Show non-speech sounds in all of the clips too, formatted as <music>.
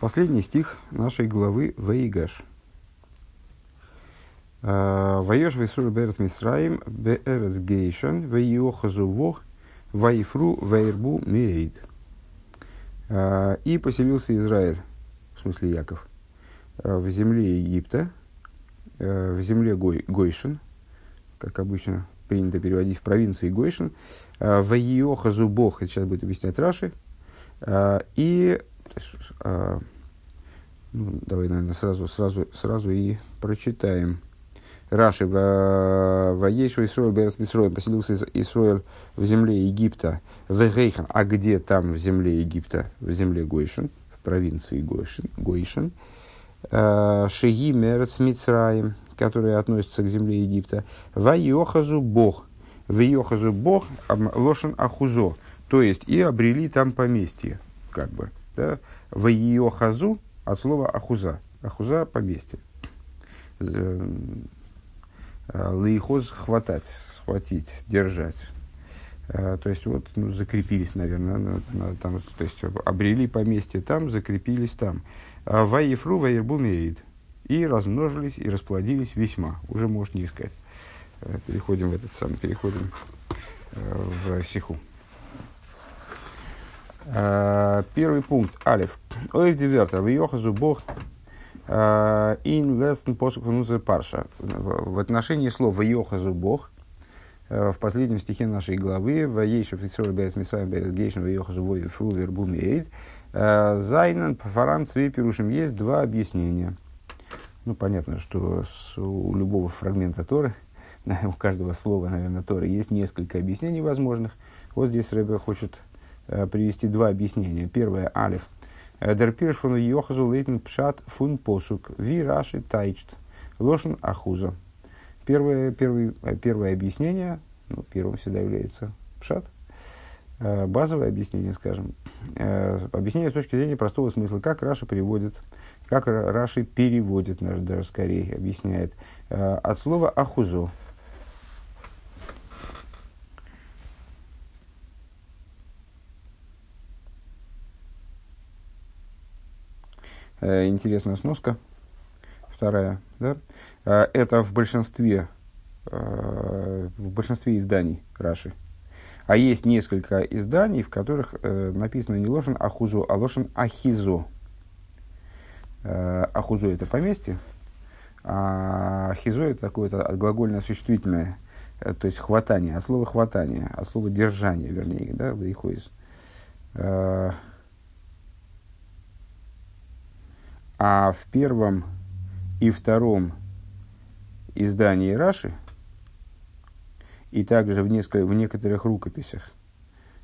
Последний стих нашей главы Ваигаш. А, Ваеш вейсур берес мисраим берес гейшен вейохазу вох вайфру вейрбу мирейд. А, и поселился Израиль, в смысле Яков, а, в земле Египта, в земле Гой, Гойшин, как обычно принято переводить в провинции Гойшин, в Иохазу Бог, это сейчас будет объяснять Раши, и а, ну, давай, наверное, сразу, сразу, сразу и прочитаем. Раши, Ваешва Исроэль Берес Мисроэль, поселился Исроэль в земле Египта, в Рейхан, а где там в земле Египта, в земле Гойшин, в провинции Гойшин, Гойшин. А, Шеги Мерец Мицраим, которые относятся к земле Египта, Вайохазу Бог, Вайохазу Бог, Лошен Ахузо, то есть и обрели там поместье, как бы, да, в ее хазу от слова ахуза. Ахуза – поместье. Э, Лейхоз – хватать, схватить, держать. Э, то есть, вот, ну, закрепились, наверное, на, на, там, то есть, обрели поместье там, закрепились там. А Ваефру, ваербу мерит. И размножились, и расплодились весьма. Уже можешь не искать. Э, переходим в этот самый, переходим в сиху. Э, первый пункт. Алиф. Ой, дивертер. Вьохазу бог э, ин лестен посук парша. В отношении слова Йохазу бог э, в последнем стихе нашей главы в Ейшу Фрицор Берес Мисраем Берес Гейшн в Йохазу Вой Фру Вербум Эйд Зайнен Фаран Цвейпирушим есть два объяснения. Ну, понятно, что у любого фрагмента Торы, <laughs> у каждого слова, наверное, Торы есть несколько объяснений возможных. Вот здесь Рэбе хочет привести два объяснения. Первое, алиф. Э, Дер пирш фон йохазу лейтен пшат фун посук ви раши тайчт лошен ахуза. Первое, первое, э, первое объяснение, ну, первым всегда является пшат, базовое объяснение, скажем, объяснение с точки зрения простого смысла, как Раша переводит, как Раши переводит, даже скорее объясняет, от слова ахузо, интересная сноска, вторая, да, э, это в большинстве, э, в большинстве изданий Раши. А есть несколько изданий, в которых написано не ложен ахузо, а ложен ахизо. Ахузо это поместье, а ахизо это такое-то глагольное существительное, то есть хватание, от слова хватание, от слова держание, вернее, да, в Ихойс. А в первом и втором издании Раши, и также в, несколько, в некоторых рукописях,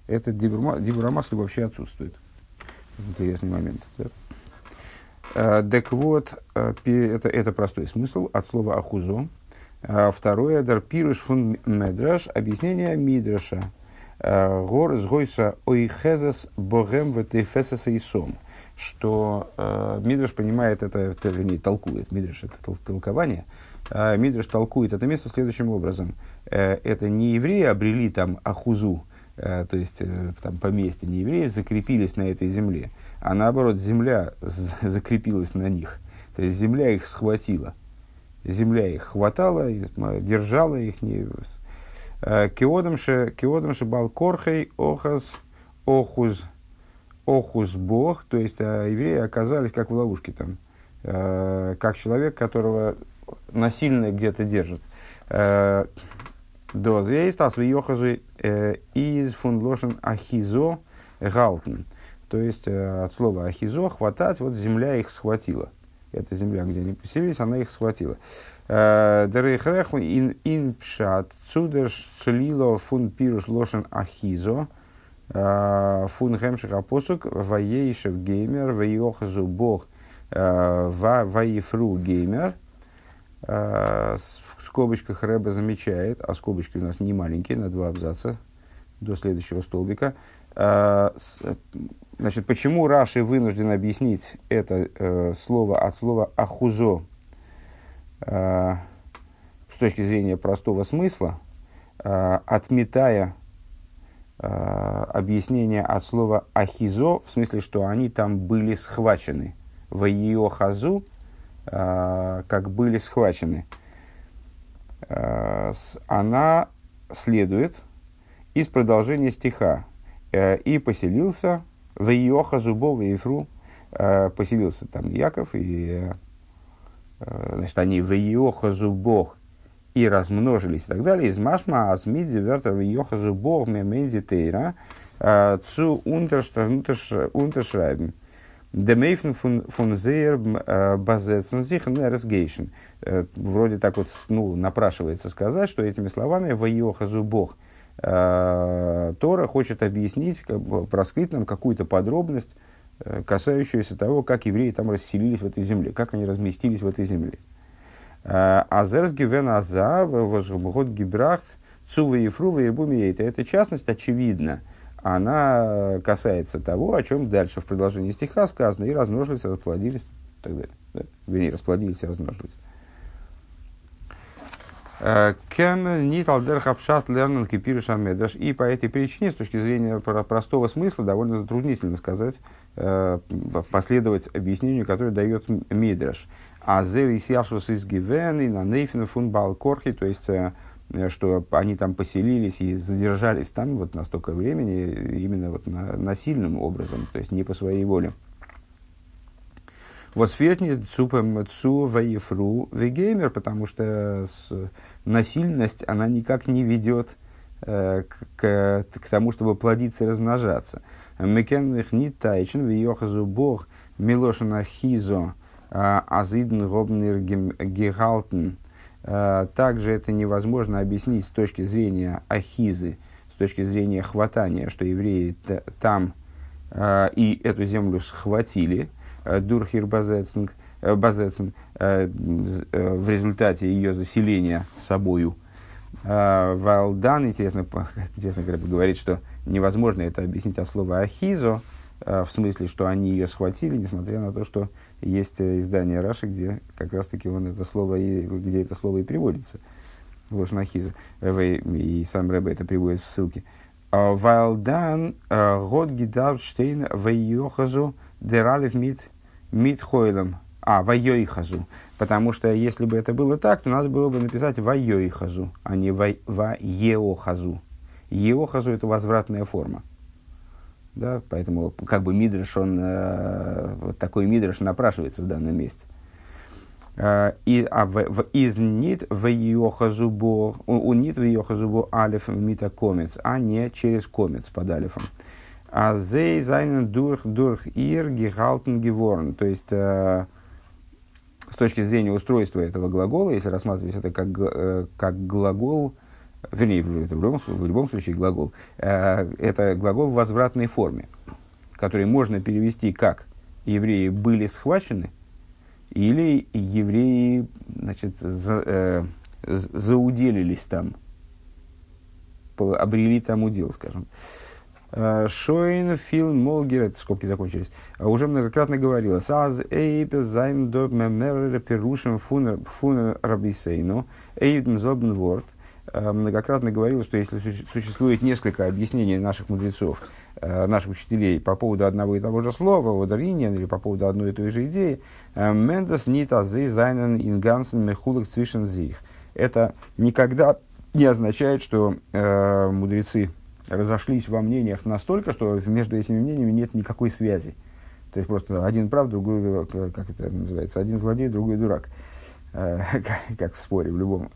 этот дибурамаслы вообще отсутствует. Интересный момент. Да? А, так вот, а, это, это простой смысл от слова ахузо. А второе, дар пируш фун медраш, объяснение мидраша. Гор сгойса ойхезес богем ветефесеса и сом что э, Мидриш понимает это, вернее, толкует. Мидриш это тол- толкование. Э, Мидриш толкует это место следующим образом. Э, это не евреи обрели там ахузу, э, то есть э, там поместье, не евреи закрепились на этой земле, а наоборот земля <laughs> закрепилась на них. То есть земля их схватила. Земля их хватала, держала их. Не... Э, Кеодамше балкорхей охаз охуз охус бог, то есть а, евреи оказались как в ловушке там, а, как человек, которого насильно где-то держат. Э, до звейстас йохазу э, из фундлошен ахизо галтен. То есть от слова ахизо хватать, вот земля их схватила. Эта земля, где они поселились, она их схватила. Дерейхрех ин пшат цудеш шелило фун пируш лошен ахизо. Э, фун хемших посук ваейшев геймер ваиохазу бог э, ваифру геймер. Э, в скобочках Рэба замечает, а скобочки у нас не маленькие, на два абзаца до следующего столбика. Значит, почему Раши вынужден объяснить это слово от слова ахузо с точки зрения простого смысла, отметая объяснение от слова ахизо, в смысле, что они там были схвачены. в ее хазу, как были схвачены, она следует из продолжения стиха. И поселился в Иоха Зубова и Ифру, поселился там Яков, и значит, они в Иоха Зубох и размножились и так далее. Из Машма Азмидзи Вертер в Иоха Зубох Меменди Тейра zu unterschreiben. Демейфен фун зейр базецен зих нерсгейшн. Вроде так вот ну, напрашивается сказать, что этими словами «Вайохазу Бог» э, Тора хочет объяснить, нам какую-то подробность, э, касающуюся того, как евреи там расселились в этой земле, как они разместились в этой земле. Азерс гивен аза, год гибрахт, цува ефрува и Это частность очевидна она касается того, о чем дальше в продолжении стиха сказано, и размножились, расплодились, и так далее. Да? Вернее, расплодились и размножились. Э, Кем нит алдер хапшат лернен кипируш. И по этой причине, с точки зрения простого смысла, довольно затруднительно сказать, э, последовать объяснению, которое дает Мидраш. А зер и из на нейфен фун балкорхи, то есть Э, что они там поселились и задержались там вот на столько времени именно вот на, насильным образом, то есть не по своей воле. Вот сфетни цупем цу ваефру вегеймер, потому что насильность, она никак не ведет э, к, к, к тому, чтобы плодиться и размножаться. Мекенных не тайчен, виохазу бог, милошина хизо, а, азидн робнир гехалтен, Э, также это невозможно объяснить с точки зрения ахизы, с точки зрения хватания, что евреи там э, и эту землю схватили, Дурхир Базецен, Базецен в результате ее заселения собою. Валдан, интересно, <laughs> интересно говорит, что невозможно это объяснить от слова ахизо, в смысле, что они ее схватили, несмотря на то, что есть э, издание Раши, где как раз-таки он это слово и, где это слово и приводится. Лошнахиза. И сам Рэбе это приводит в ссылке. А, Вайлдан э, год гидавштейн вайохазу дералев мит мит хойлом. А, вайойхазу. Потому что если бы это было так, то надо было бы написать вайойхазу, а не вайеохазу. Еохазу это возвратная форма. Да, поэтому как бы Мидриш, он, э, вот такой Мидриш напрашивается в данном месте. Э, и, а в, в, из нит в Йохазубо, у нит в алиф мита комец, а не через комец под алифом. А зей зайнен дурх дурх ир гехалтен геворн. То есть, э, с точки зрения устройства этого глагола, если рассматривать это как, э, как глагол, вернее, в, в, любом, в любом случае глагол, э, это глагол в возвратной форме, который можно перевести как евреи были схвачены, или евреи значит, за, э, зауделились там, обрели там удел, скажем. Э, שוין פיל מאָל גערעדט, скобки закончились, уже многократно говорилось. אַז אויב זיינען דאָ מערער פירושים פון רבותינו, эйп зобн ворд, Э, многократно говорил, что если существует несколько объяснений наших мудрецов, э, наших учителей по поводу одного и того же слова, ударения или по поводу одной и той же идеи, э, «Мендес нит азы зайнен ингансен мехулах цвишен зих». Это никогда не означает, что э, мудрецы разошлись во мнениях настолько, что между этими мнениями нет никакой связи. То есть просто один прав, другой, как это называется, один злодей, другой дурак. Э, <laughs> как, в споре в любом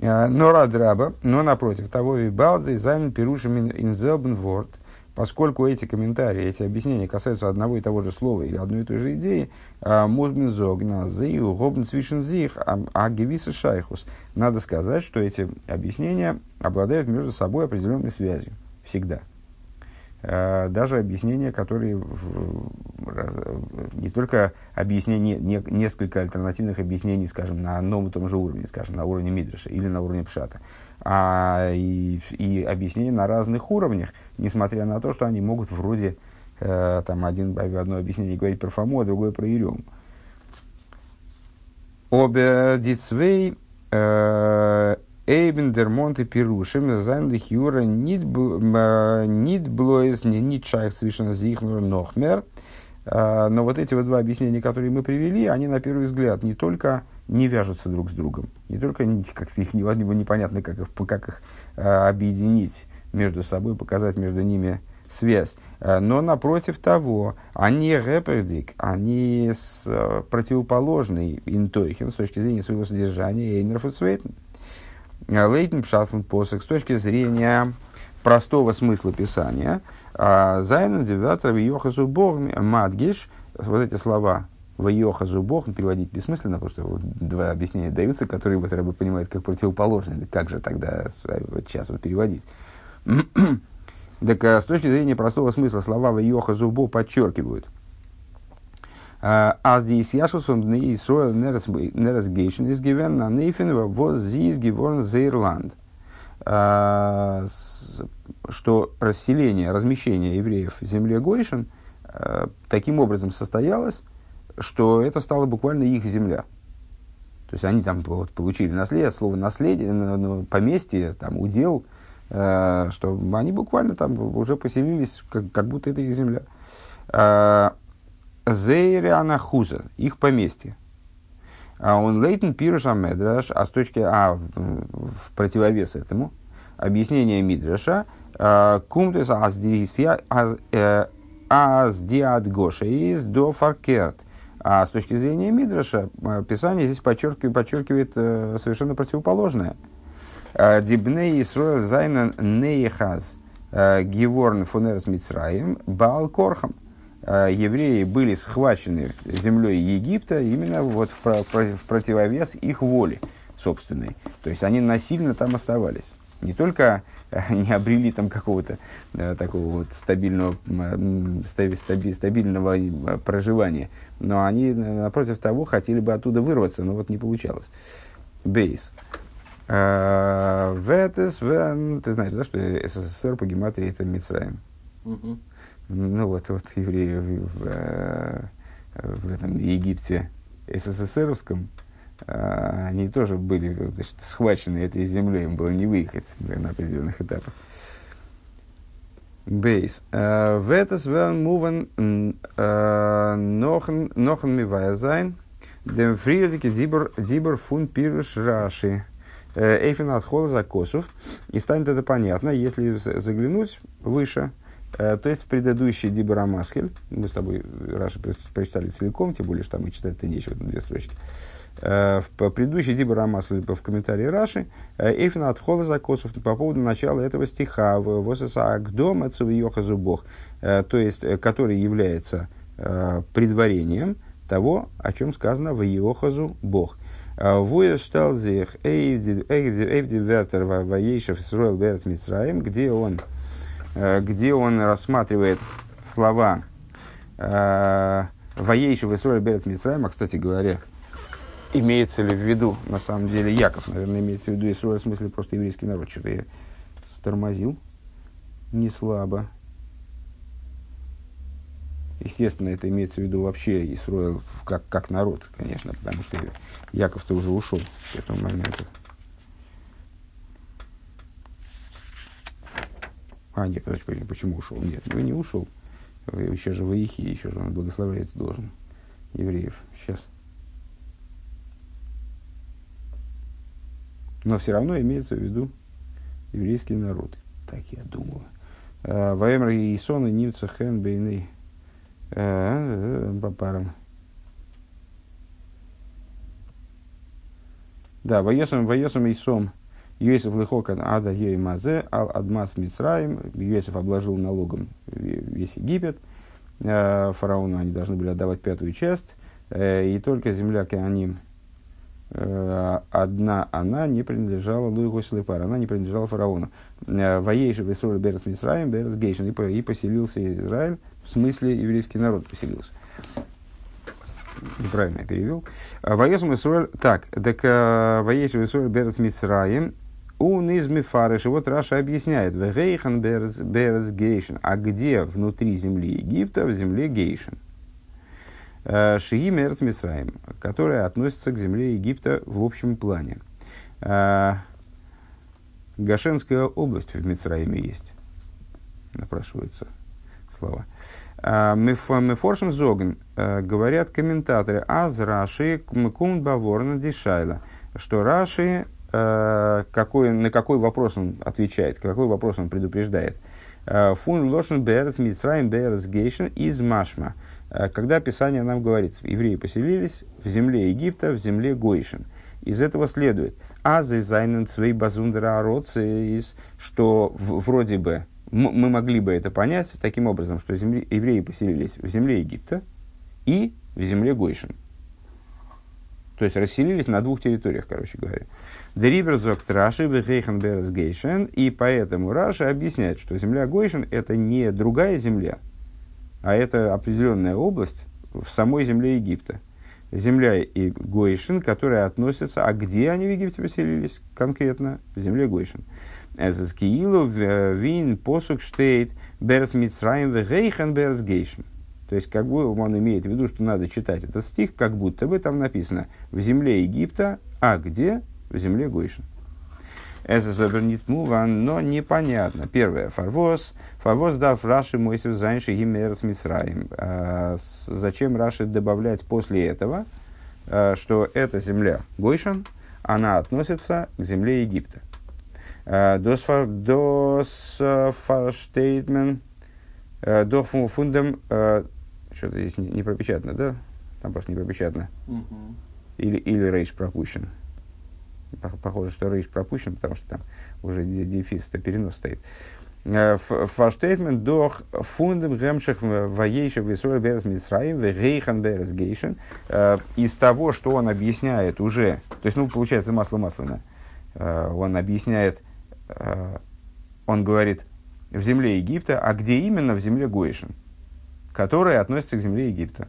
Э, но אדרבה, но напротив того, וויבאַלד זיי זיינען פירושים אין זעלבן וואָרט, поскольку эти комментарии, эти объяснения касаются одного и того же слова или одной и той же идеи, אַ געוויסע שייכות. Надо сказать, что эти объяснения обладают между собой определенной связью. Всегда. Э, даже объяснения, которые в, не только объяснение, не, несколько альтернативных объяснений, скажем, на одном и том же уровне, скажем, на уровне Мидраша или на уровне Пшата, а и, и объяснения на разных уровнях, несмотря на то, что они могут вроде э, там один, одно объяснение говорить про Фому, а другое про Ерему. אָבער די צוויי э, אויבנדערמאָנטע פירושים זיינען לכאורה ניט блоис не нит шайх свишен зихнур нохмер А, но вот эти вот два объяснения, которые мы привели, они на первый взгляд не только не вяжутся друг с другом, не только как-то их непонятно, как их, как их а, объединить между собой, показать между ними связь. А, но напротив того, они репердик, они с, противоположны интойхен с точки зрения своего содержания Эйнерф и Лейтен Пшафн Посек с точки зрения простого смысла Писания – а Зайна девятого Йохазу Бог Мадгиш, вот эти слова в Йохазу Бог, переводить бессмысленно, потому что вот два объяснения даются, которые вот Рэба понимает как противоположные. Как же тогда вот сейчас вот переводить? <clears throat> так а с точки зрения простого смысла слова в Йохазу Бог подчеркивают. Аз дис яшус он не Исроэл нерас гейшен из гивен на нейфен воз зис геворн зейрланд. А, что расселение, размещение евреев в земле Гойшин таким образом состоялось, что это стало буквально их земля. То есть они там вот, получили наследие, слово наследие, ну, поместье, там, удел, э, что они буквально там уже поселились, как, как будто это их земля. Э, Зейриана Хуза, их поместье. А он лейтен пируша медраш, а с точки А в, противовес этому, объяснение мидраша, а, кумтес э, аздиат гоша из до фаркерт. А с точки зрения Мидраша, э, Писание здесь подчеркивает, подчеркивает э, совершенно противоположное. Дибней Исруэл Зайнан Нейхаз Геворн Фунерс Мицраем Баал Корхам. Евреи были схвачены землей Египта именно вот в, в противовес их воле собственной. То есть они насильно там оставались не только <laughs> не обрели там какого-то э, такого вот стабильного, стаби, стабильного э, проживания, но они, напротив того, хотели бы оттуда вырваться, но вот не получалось. Бейс. Э, Ветес, ты знаешь, да, что СССР по гематрии это Мицраем. Ну вот, вот евреи в, в, в этом Египте СССРовском, они тоже были значит, схвачены этой землей, им было не выехать на определенных этапах. ב. А, וועט עס ווערן מובן נאָכן מבאר זיין. דעם פריערדיקן דיבור פון פירוש רש"י. Э, Эйфен от холла за косов. И станет это понятно, если заглянуть выше, э, в предыдущий Дибер Амаскель, мы с тобой Раши прочитали целиком, тем более, что там и читать-то нечего, две строчки. Э, в предыдущей Диба Рамас, в комментарии Раши, э, Эйфна от Холоза Косов по поводу начала этого стиха в Восеса Агдом Йохазу Бог, то есть, который является предварением того, о чем сказано в Йохазу Бог. Вуештал зих Эйвди Вертер Ваейшев Исруэл Берц Мицраем, где он, где он рассматривает слова Ваейшев Исруэл Берц Мицраем, а, кстати говоря, имеется ли в виду, на самом деле, Яков, наверное, имеется в виду Исруэль, в смысле просто еврейский народ. Что-то я стормозил не слабо. Естественно, это имеется в виду вообще Исруэл как, как народ, конечно, потому что Яков-то уже ушел к этому моменту. А, нет, подожди, почему ушел? Нет, вы не ушел. Вы еще же в Ихе, еще же он благословлять должен евреев. Сейчас. Но все равно имеется в виду еврейский народ. Так я думаю. Ваемр и Исон и Нивца Хен Бейны а, Папарам. Да, Ваесом, Ваесом Исом Йосиф Лыхокан Ада Йой Мазе Ал Адмас Мицраим. Йосиф обложил налогом весь Египет. А, фараону они должны были отдавать пятую часть. Э, и только земля Кеаним Э, одна она не принадлежала Луигу Слепар, она не принадлежала фараону. Э, Воейши в Исроль Берес Мисраем, Берес Гейшин, и поселился Израиль, в смысле еврейский народ поселился. Неправильно я перевел. Э, Воесом Исроль, так, так Воейши в Исроль Берес Мисраем, у Низми Фарыш, и вот Раша объясняет, Вегейхан Берес Гейшин, а где внутри земли Египта, в земле Гейшин. Э, Шии Мерц Мисраим, которая относится к земле Египта в общем плане. Э, Гашенская область в Мицраиме есть, напрашиваются слова. Мы форшим зоген, говорят комментаторы, аз Раши кум баворна дишайла, что Раши, какой, на какой вопрос он отвечает, какой вопрос он предупреждает. Фун лошен берес митсраим берес гейшен из машма. Когда Писание нам говорит, евреи поселились в земле Египта, в земле Гойшин. Из этого следует, азы зайнен цвей базундера из, что вроде бы мы могли бы это понять таким образом, что земли, евреи поселились в земле Египта и в земле Гойшин. То есть расселились на двух территориях, короче говоря. Дериберзок Раши Вехейхенберс Гейшен. И поэтому Раши объясняет, что земля Гойшин это не другая земля, а это определенная область в самой земле Египта. Земля и Гойшин, которая относится, а где они в Египте поселились конкретно? В земле Гойшин. Эзескиилу вин посук штейт берс митсраим вегейхен берс гейшен. То есть, как бы он имеет в виду, что надо читать этот стих, как будто бы там написано «в земле Египта, а где?» В земле Гойшин. Муван, но непонятно. Первое. Фарвоз. Фарвоз дав Раши Мойсев Зайнши Гимерс Мисраим. А, зачем Раши добавлять после этого, а, что эта земля Гойшин, она относится к земле Египта. Дос фарштейтмен, до фундам, что-то здесь не пропечатано, да? Там просто не пропечатано. Или, или рейш пропущен. Похоже, что рейш пропущен, потому что там уже дефис, это перенос стоит. Фаштейтмен дох фундам гемших воейшев весоль берес митсраим вегейхан берес гейшен. Из того, что он объясняет уже, то есть, ну, получается, масло масляное, он объясняет Э, он говорит, в земле Египта, а где именно в земле Гоишин, которая относится к земле Египта.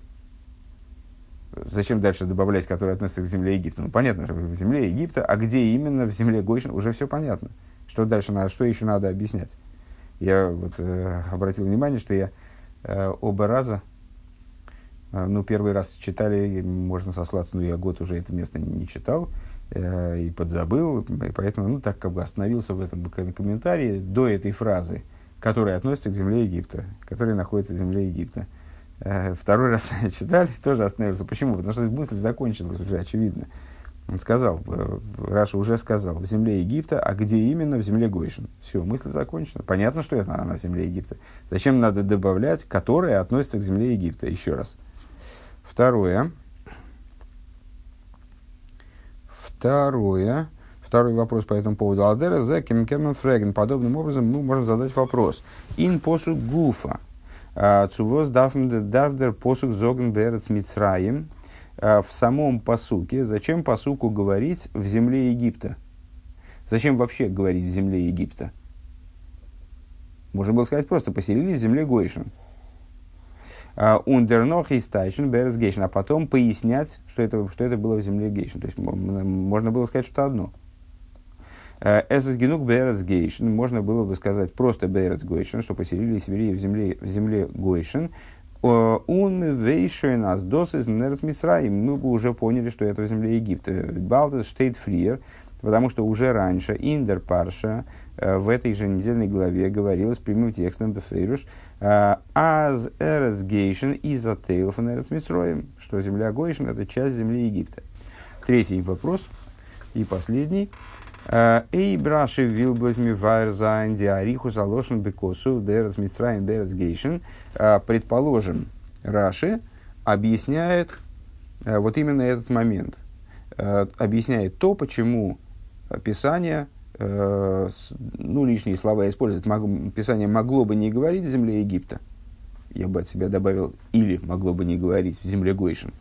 Зачем дальше добавлять, которая относится к земле Египта? Ну, понятно, что в земле Египта, а где именно в земле Гойшин, уже все понятно. Что дальше надо, что еще надо объяснять? Я вот э, обратил внимание, что я э, оба раза, э, ну, первый раз читали, можно сослаться, но я год уже это место не, не читал, Э, и подзабыл, и поэтому, ну, так как бы остановился в этом комментарии до этой фразы, которая относится к земле Египта, которая находится в земле Египта. Э, второй раз <laughs> читали, тоже остановился. Почему? Потому что мысль закончилась уже, очевидно. Он сказал, э, Раша уже сказал, в земле Египта, а где именно в земле Гойшин. Все, мысль закончена. Понятно, что это она в земле Египта. Зачем надо добавлять, которая относится к земле Египта? Еще раз. Второе. Второе. Второй вопрос по этому поводу. Алдера за кемкемен фреген. Подобным образом мы можем задать вопрос. Ин посук гуфа. А, Цувоз дафн дардер посук зоген берец мицраем. А, в самом посуке. Зачем посуку говорить в земле Египта? Зачем вообще говорить в земле Египта? Можно было сказать просто поселились в земле Гойшен. און דערנאָך טייטשן בארץ גושן, а потом пояснять, что это, что это было в земле гейшен. То есть можно было сказать что-то одно. עס איז גענוג בארץ גושן, можно было бы сказать просто בארץ גושן, что поселились евреи в земле, в земле гойшен. און מ'ווייס שוין אַז דאָס איז אין ארץ мы бы уже поняли, что это в земле Египта. באַלד עס שטייט פריער, потому что уже раньше אין דער פרשה в этой же недельной главе говорилось прямым текстом בפירוש, אַז ארץ גושן איז אַ טייל פון ארץ מצרים, что земля Гойшен это часть земли Египта. Третий вопрос и последний. אויב רש"י וויל בלויז מבאר זיין די אריכות הלשון בכתוב בארץ מצרים בארץ גושן. Предположим, Раши объясняет вот именно этот момент. Объясняет то, почему Писание Э, ну, лишние слова использовать, мог, Писание могло бы не говорить в земле Египта, я бы от себя добавил, или могло бы не говорить в земле Гойшин.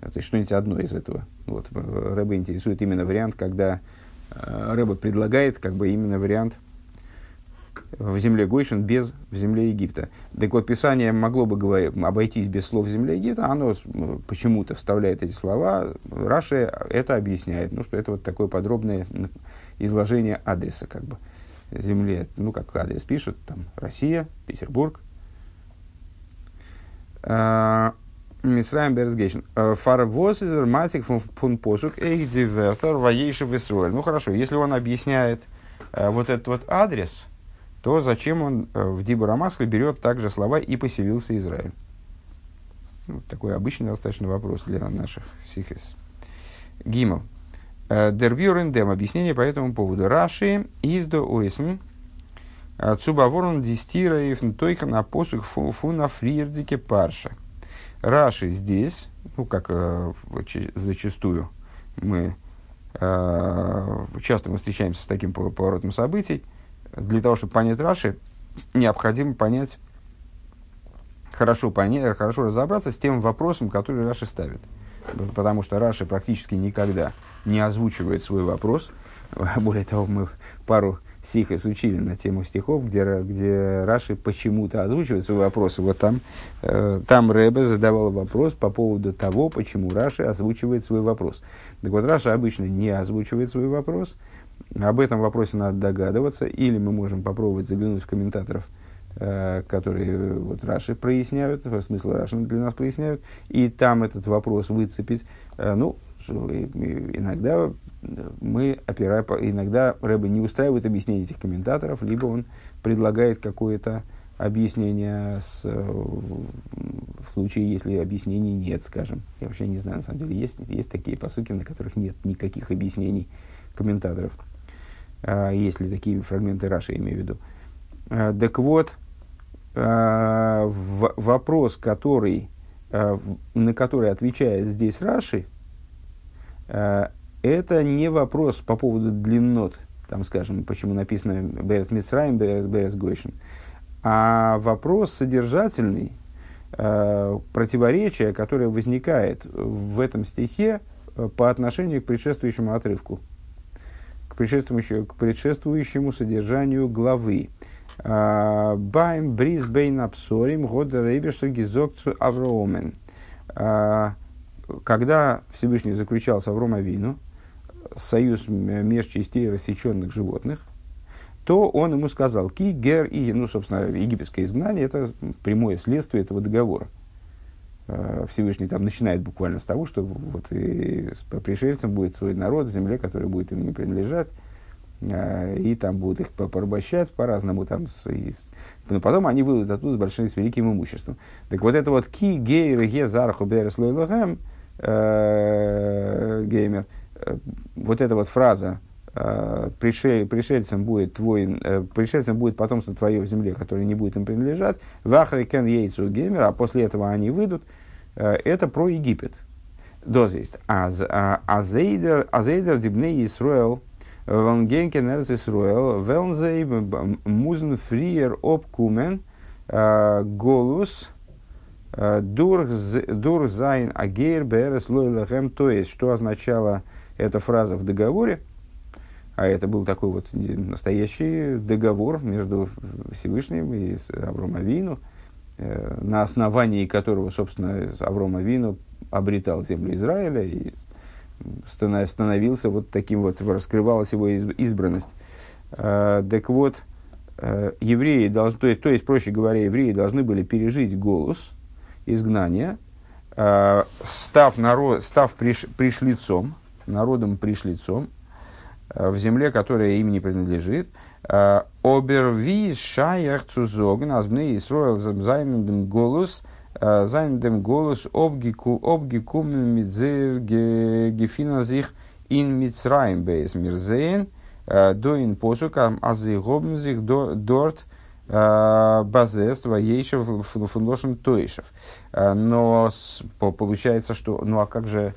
То есть что-нибудь одно из этого. Вот. Рэба интересует именно вариант, когда э, Рэба предлагает как бы именно вариант в земле Гойшин без в земле Египта. Так вот, Писание могло бы говорить, обойтись без слов в земле Египта, оно почему-то вставляет эти слова. Раши это объясняет, ну, что это вот такое подробное изложение адреса, как бы, земли, ну, как адрес пишут, там, Россия, Петербург. А, Мисраем Берсгейшн. А, Фарвоз из Матик фун посук эйх дивертор воейши в Ну хорошо, если он объясняет а, вот этот вот адрес, то зачем он в Дибура Масле берет также слова «и поселился Израиль»? Ну, такой обычный достаточно вопрос для наших сихис. Гимл. Дербюрендем. Объяснение по этому поводу. Раши издо уэсн цубаворн дистираев тойка на посух фуна фриердике парша. Раши здесь, ну, как э, зачастую мы э, часто мы встречаемся с таким поворотом событий, для того, чтобы понять Раши, необходимо понять, хорошо понять, хорошо разобраться с тем вопросом, который Раши ставит. Потому что Раши практически никогда не озвучивает свой вопрос. <laughs> Более того, мы пару Сихас учили на тему стихов, где, где Раши почему-то озвучивает свои вопросы. Вот там, э, там Рэбе задавал вопрос по поводу того, почему Раши озвучивает свой вопрос. Так вот, Раши обычно не озвучивает свой вопрос. Об этом вопросе надо догадываться. Или мы можем попробовать заглянуть в комментаторов, э, которые э, вот, Раши проясняют, смысл Раши для нас проясняют, и там этот вопрос выцепить. Э, ну, иногда мы опираем, иногда Рэбе не устраивает объяснение этих комментаторов, либо он предлагает какое-то объяснение с, э, в случае, если объяснений нет, скажем. Я вообще не знаю, на самом деле, есть, есть такие посуки, на которых нет никаких объяснений комментаторов. А, если такие фрагменты Раши, имею в виду. А, так вот, а, в, вопрос, который, а, на который отвечает здесь Раши, а, это не вопрос по поводу длиннот, там, скажем, почему написано Берес Мицраим, Берес Берес Гойшин, а вопрос содержательный, э, противоречие, которое возникает в этом стихе э, по отношению к предшествующему отрывку, к предшествующему, к предшествующему содержанию главы. Э, Байм бриз бейн абсорим года рейбеша гизокцу авромен. Э, когда Всевышний заключал с Авром Авину, союз меж частей рассеченных животных, то он ему сказал, ки, гер и, ну, собственно, египетское изгнание, это прямое следствие этого договора. А, Всевышний там начинает буквально с того, что вот и по пришельцам будет свой народ в земле, который будет им не принадлежать, а, и там будут их порабощать по-разному, там, но потом они выйдут оттуда с большим, с великим имуществом. Так вот это вот ки, гейр, ге, зарху, берес, э, геймер – Э, вот эта вот фраза э, пришель, пришельцем будет твой, э, пришельцем будет потомство твое в земле, которое не будет им принадлежать, ואחרי כן יצאו גומר, а после этого они выйдут, это про Египет. Дозист. Азейдер, азейдер дибней Исруэл, вангенкен эрц Исруэл, велнзей музен фриер обкумен, голус, дур зайн агейр берес лойлахем, то есть, что означало эта фраза в договоре, а это был такой вот настоящий договор между Всевышним и Авром Авину, э, на основании которого, собственно, Авром Авину обретал землю Израиля и становился вот таким вот, раскрывалась его избранность. Э, так вот, э, евреи должны, то есть, то есть, проще говоря, евреи должны были пережить голос изгнания, став, народ, став приш, пришлицом, народом пришлицом э, в земле, которая им не принадлежит. Э, Оберви шаях цузогн азбны Исруэл займендем голос э, займендем голос обгикум мидзер гефиназих ин мицраим бейс мирзейн доин посука азы зих дорт базества ейшев фунлошен тоишев. Но получается, что, ну а как же,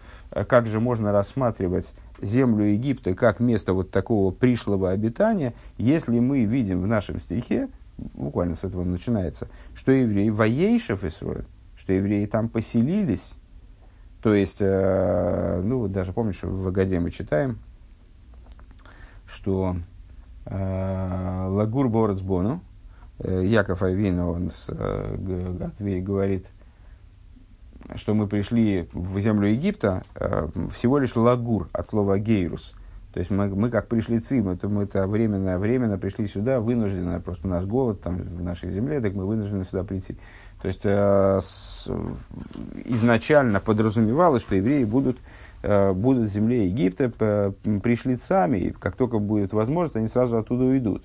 как же можно рассматривать землю Египта как место вот такого пришлого обитания, если мы видим в нашем стихе, буквально с этого начинается, что евреи воейшев Исруэль, что евреи там поселились, то есть, э, ну, даже помнишь, в Агаде мы читаем, что э, Лагур Борцбону, э, Яков Авина, он с, э, говорит, что мы пришли в землю Египта, э, всего лишь лагур от слова гейрус. То есть мы, мы как пришли цим, это мы это временно, временно пришли сюда, вынуждены, просто у нас голод там в нашей земле, так мы вынуждены сюда прийти. То есть э, с, изначально подразумевалось, что евреи будут, э, будут в земле Египта пришлицами, и как только будет возможность, они сразу оттуда уйдут.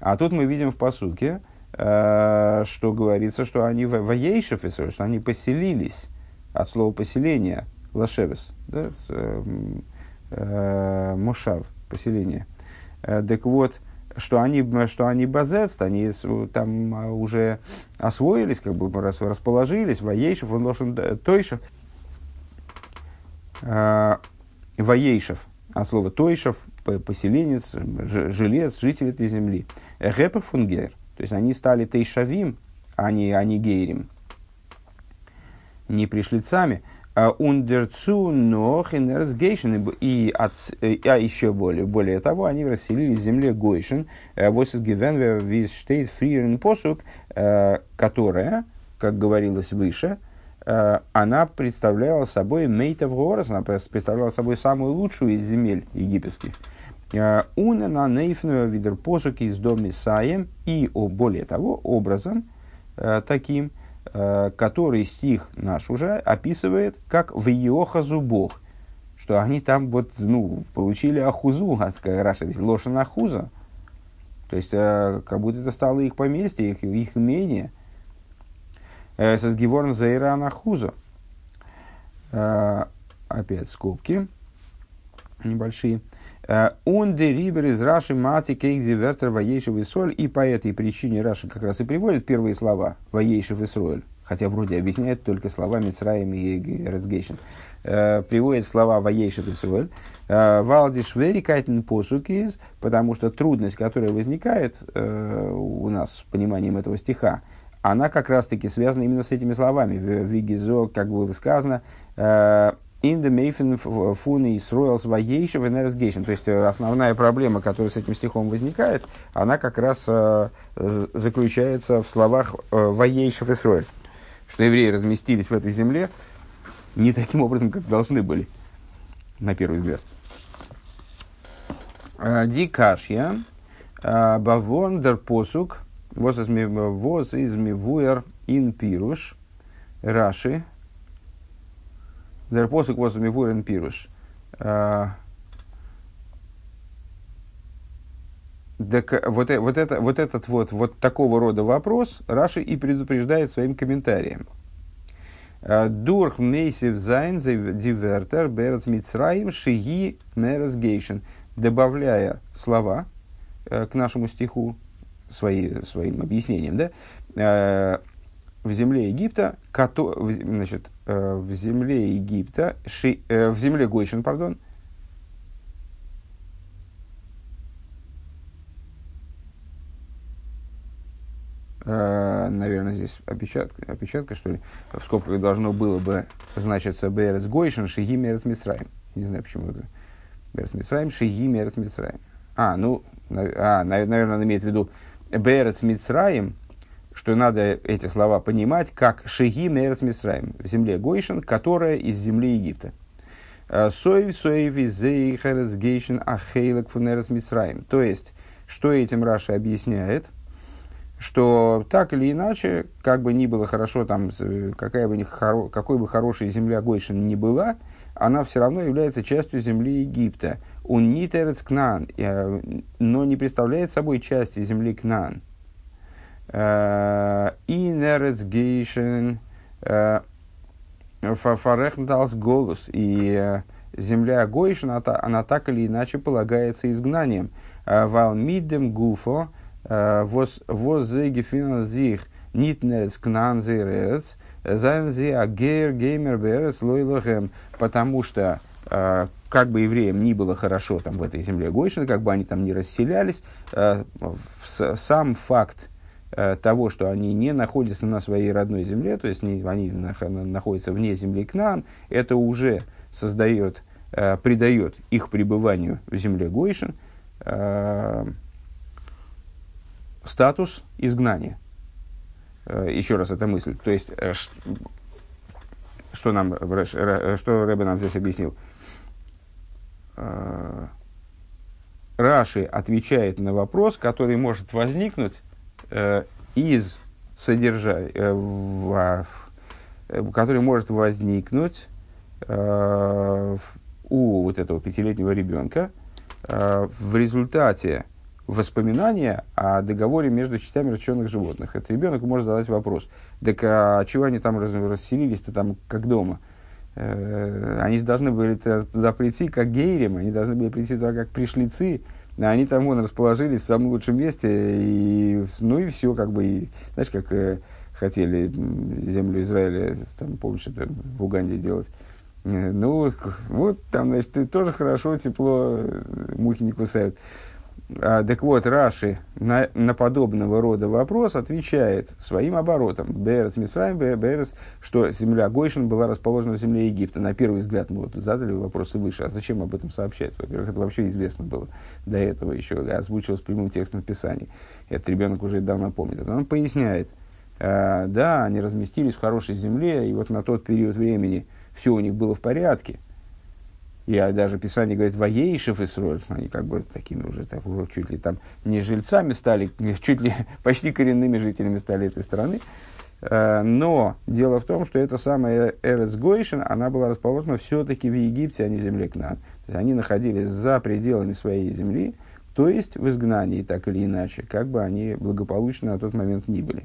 А тут мы видим в посуке, э, что говорится, что они воейшев, что они поселились от слова поселения, лашевес, да, э, э, мушав, поселение. Э, так вот, что они, что они базест, они там а, уже освоились, как бы расположились, воейшев, он лошен тойшев, э, воейшев, а слово тойшев, поселенец, жилец, житель этой земли. Гепер фунгер, то есть они стали тейшавим, а не, а не гейрим, не пришлицами. Ундерцу нох инерсгейшен. И от, а еще более, более того, они расселились в земле Гойшин, восис гивен вис штейт фриерен посук, которая, как говорилось выше, она представляла собой мейтов горос, она представляла собой самую лучшую из земель египетских. Уна на нейфную видер посуки из дома Саем и, о, более того, образом таким – Э, который стих наш уже описывает как в Иохазу Бог, что они там вот, ну, получили ахузу, Раша ведь лошадь ахуза, то есть э, как будто это стало их поместье, их, их имение. Э, Сазгиворн Зайра Нахуза. Опять скобки небольшие. Он дерибер из Раши мати кейк дивертер воейшев и соль. И по этой причине Раши как раз и приводит первые слова воейшев и соль. Хотя вроде объясняет только слова Мицраем и Резгейшн. Э, приводит слова воейшев и соль. Э, Валдиш верикайтен посукиз, потому что трудность, которая возникает э, у нас с пониманием этого стиха, она как раз-таки связана именно с этими словами. Вигизо, как было сказано, in the Meifen фуны Исруэлс Ваейшев Энергейшн. То есть э, основная проблема, которая с этим стихом возникает, она как раз э, заключается в словах э, Ваейшев Исруэль. Что евреи разместились в этой земле не таким образом, как должны были, на первый взгляд. Э, Дикашья, э, באַוואָרנט דער פסוק, וואָס איז מבואר אין פירוש, רש"י, דער פסוק וואָס מבואר אין פירוש. Так, вот, э, вот, это, вот этот вот, вот такого рода вопрос Раши и предупреждает своим комментарием. דורך מוסיף זיין די ווערטער בארץ מצרים שהיא מארץ גושן. Добавляя слова э, к нашему стиху, свои, своим объяснением, да, э, в земле Египта, значит, э, в земле Египта, ши, э, в земле Гойшин, пардон, Uh, наверное, здесь опечатка, опечатка, что ли, в скобках должно было бы значиться Берец Гойшин, Шиги Мерец Мицраем. Не знаю, почему это. Берец Мицраем, Шиги Мерец Мицраем. А, ну, а, наверное, он имеет в виду Берец Мицраем, что надо эти слова понимать как «шеги мерц Мисраим» в земле Гойшин, которая из земли Египта. Э, Соев, соеви, зейхерес, гейшин, ахейлек, фунерес Мисраим. То есть, что этим Раша объясняет, что так или иначе, как бы ни было хорошо, там, какая бы ни хоро, какой бы хорошей земля Гойшин ни была, она все равно является частью земли Египта. Он не Кнан, э, но не представляет собой части земли Кнан. Инерецгейшен фарехмдалс голос. И земля Гойшин, она, она так или иначе полагается изгнанием. Валмидем гуфо воззегефинал зих нитнец кнанзерец зайнзи агер геймер берес лойлохем. Потому что как бы евреям ни было хорошо там в этой земле Гойшина, как бы они там ни расселялись, сам факт Э, того, что они не находятся на своей родной земле, то есть не, они находятся вне земли Кнаан, это уже создает, э, придает их пребыванию в земле Гойшин э, статус изгнания. Э, еще раз эта мысль. То есть, э, что, нам, что Рэбе нам здесь объяснил? Э, Раши отвечает на вопрос, который может возникнуть э, из содержания, э, э, который может возникнуть э, у вот этого пятилетнего ребенка э, в результате воспоминания о договоре между частями растущенных животных. Этот ребенок может задать вопрос, так а чего они там расселились-то там как дома? Э, они же должны были туда прийти как гейрем, они должны были прийти туда как пришлицы, они там вон расположились в самом лучшем месте, и, ну и все, как бы, и, знаешь, как э, хотели землю Израиля, там, помнишь, это в Уганде делать. Э, ну, вот там, значит, тоже хорошо, тепло, мухи не кусают. А, так вот, Раши на, на подобного рода вопрос отвечает своим оборотом. Берес Мисраим, Берес, что земля Гойшин была расположена в земле Египта. На первый взгляд мы вот задали вопросы выше. А зачем об этом сообщать? Во-первых, это вообще известно было до этого еще. Озвучивалось прямым текстом Писаний. Этот ребенок уже давно помнит. Он поясняет. А, да, они разместились в хорошей земле, и вот на тот период времени все у них было в порядке – и даже Писание говорит, воейшев и сроль, они как бы такими уже, так, чуть ли там не жильцами стали, чуть ли <laughs> почти коренными жителями стали этой страны. Э, но дело в том, что эта самая Эрес Гойшин, она была расположена все-таки в Египте, а не в земле Кнан. То есть они находились за пределами своей земли, то есть в изгнании, так или иначе, как бы они благополучно на тот момент ни были.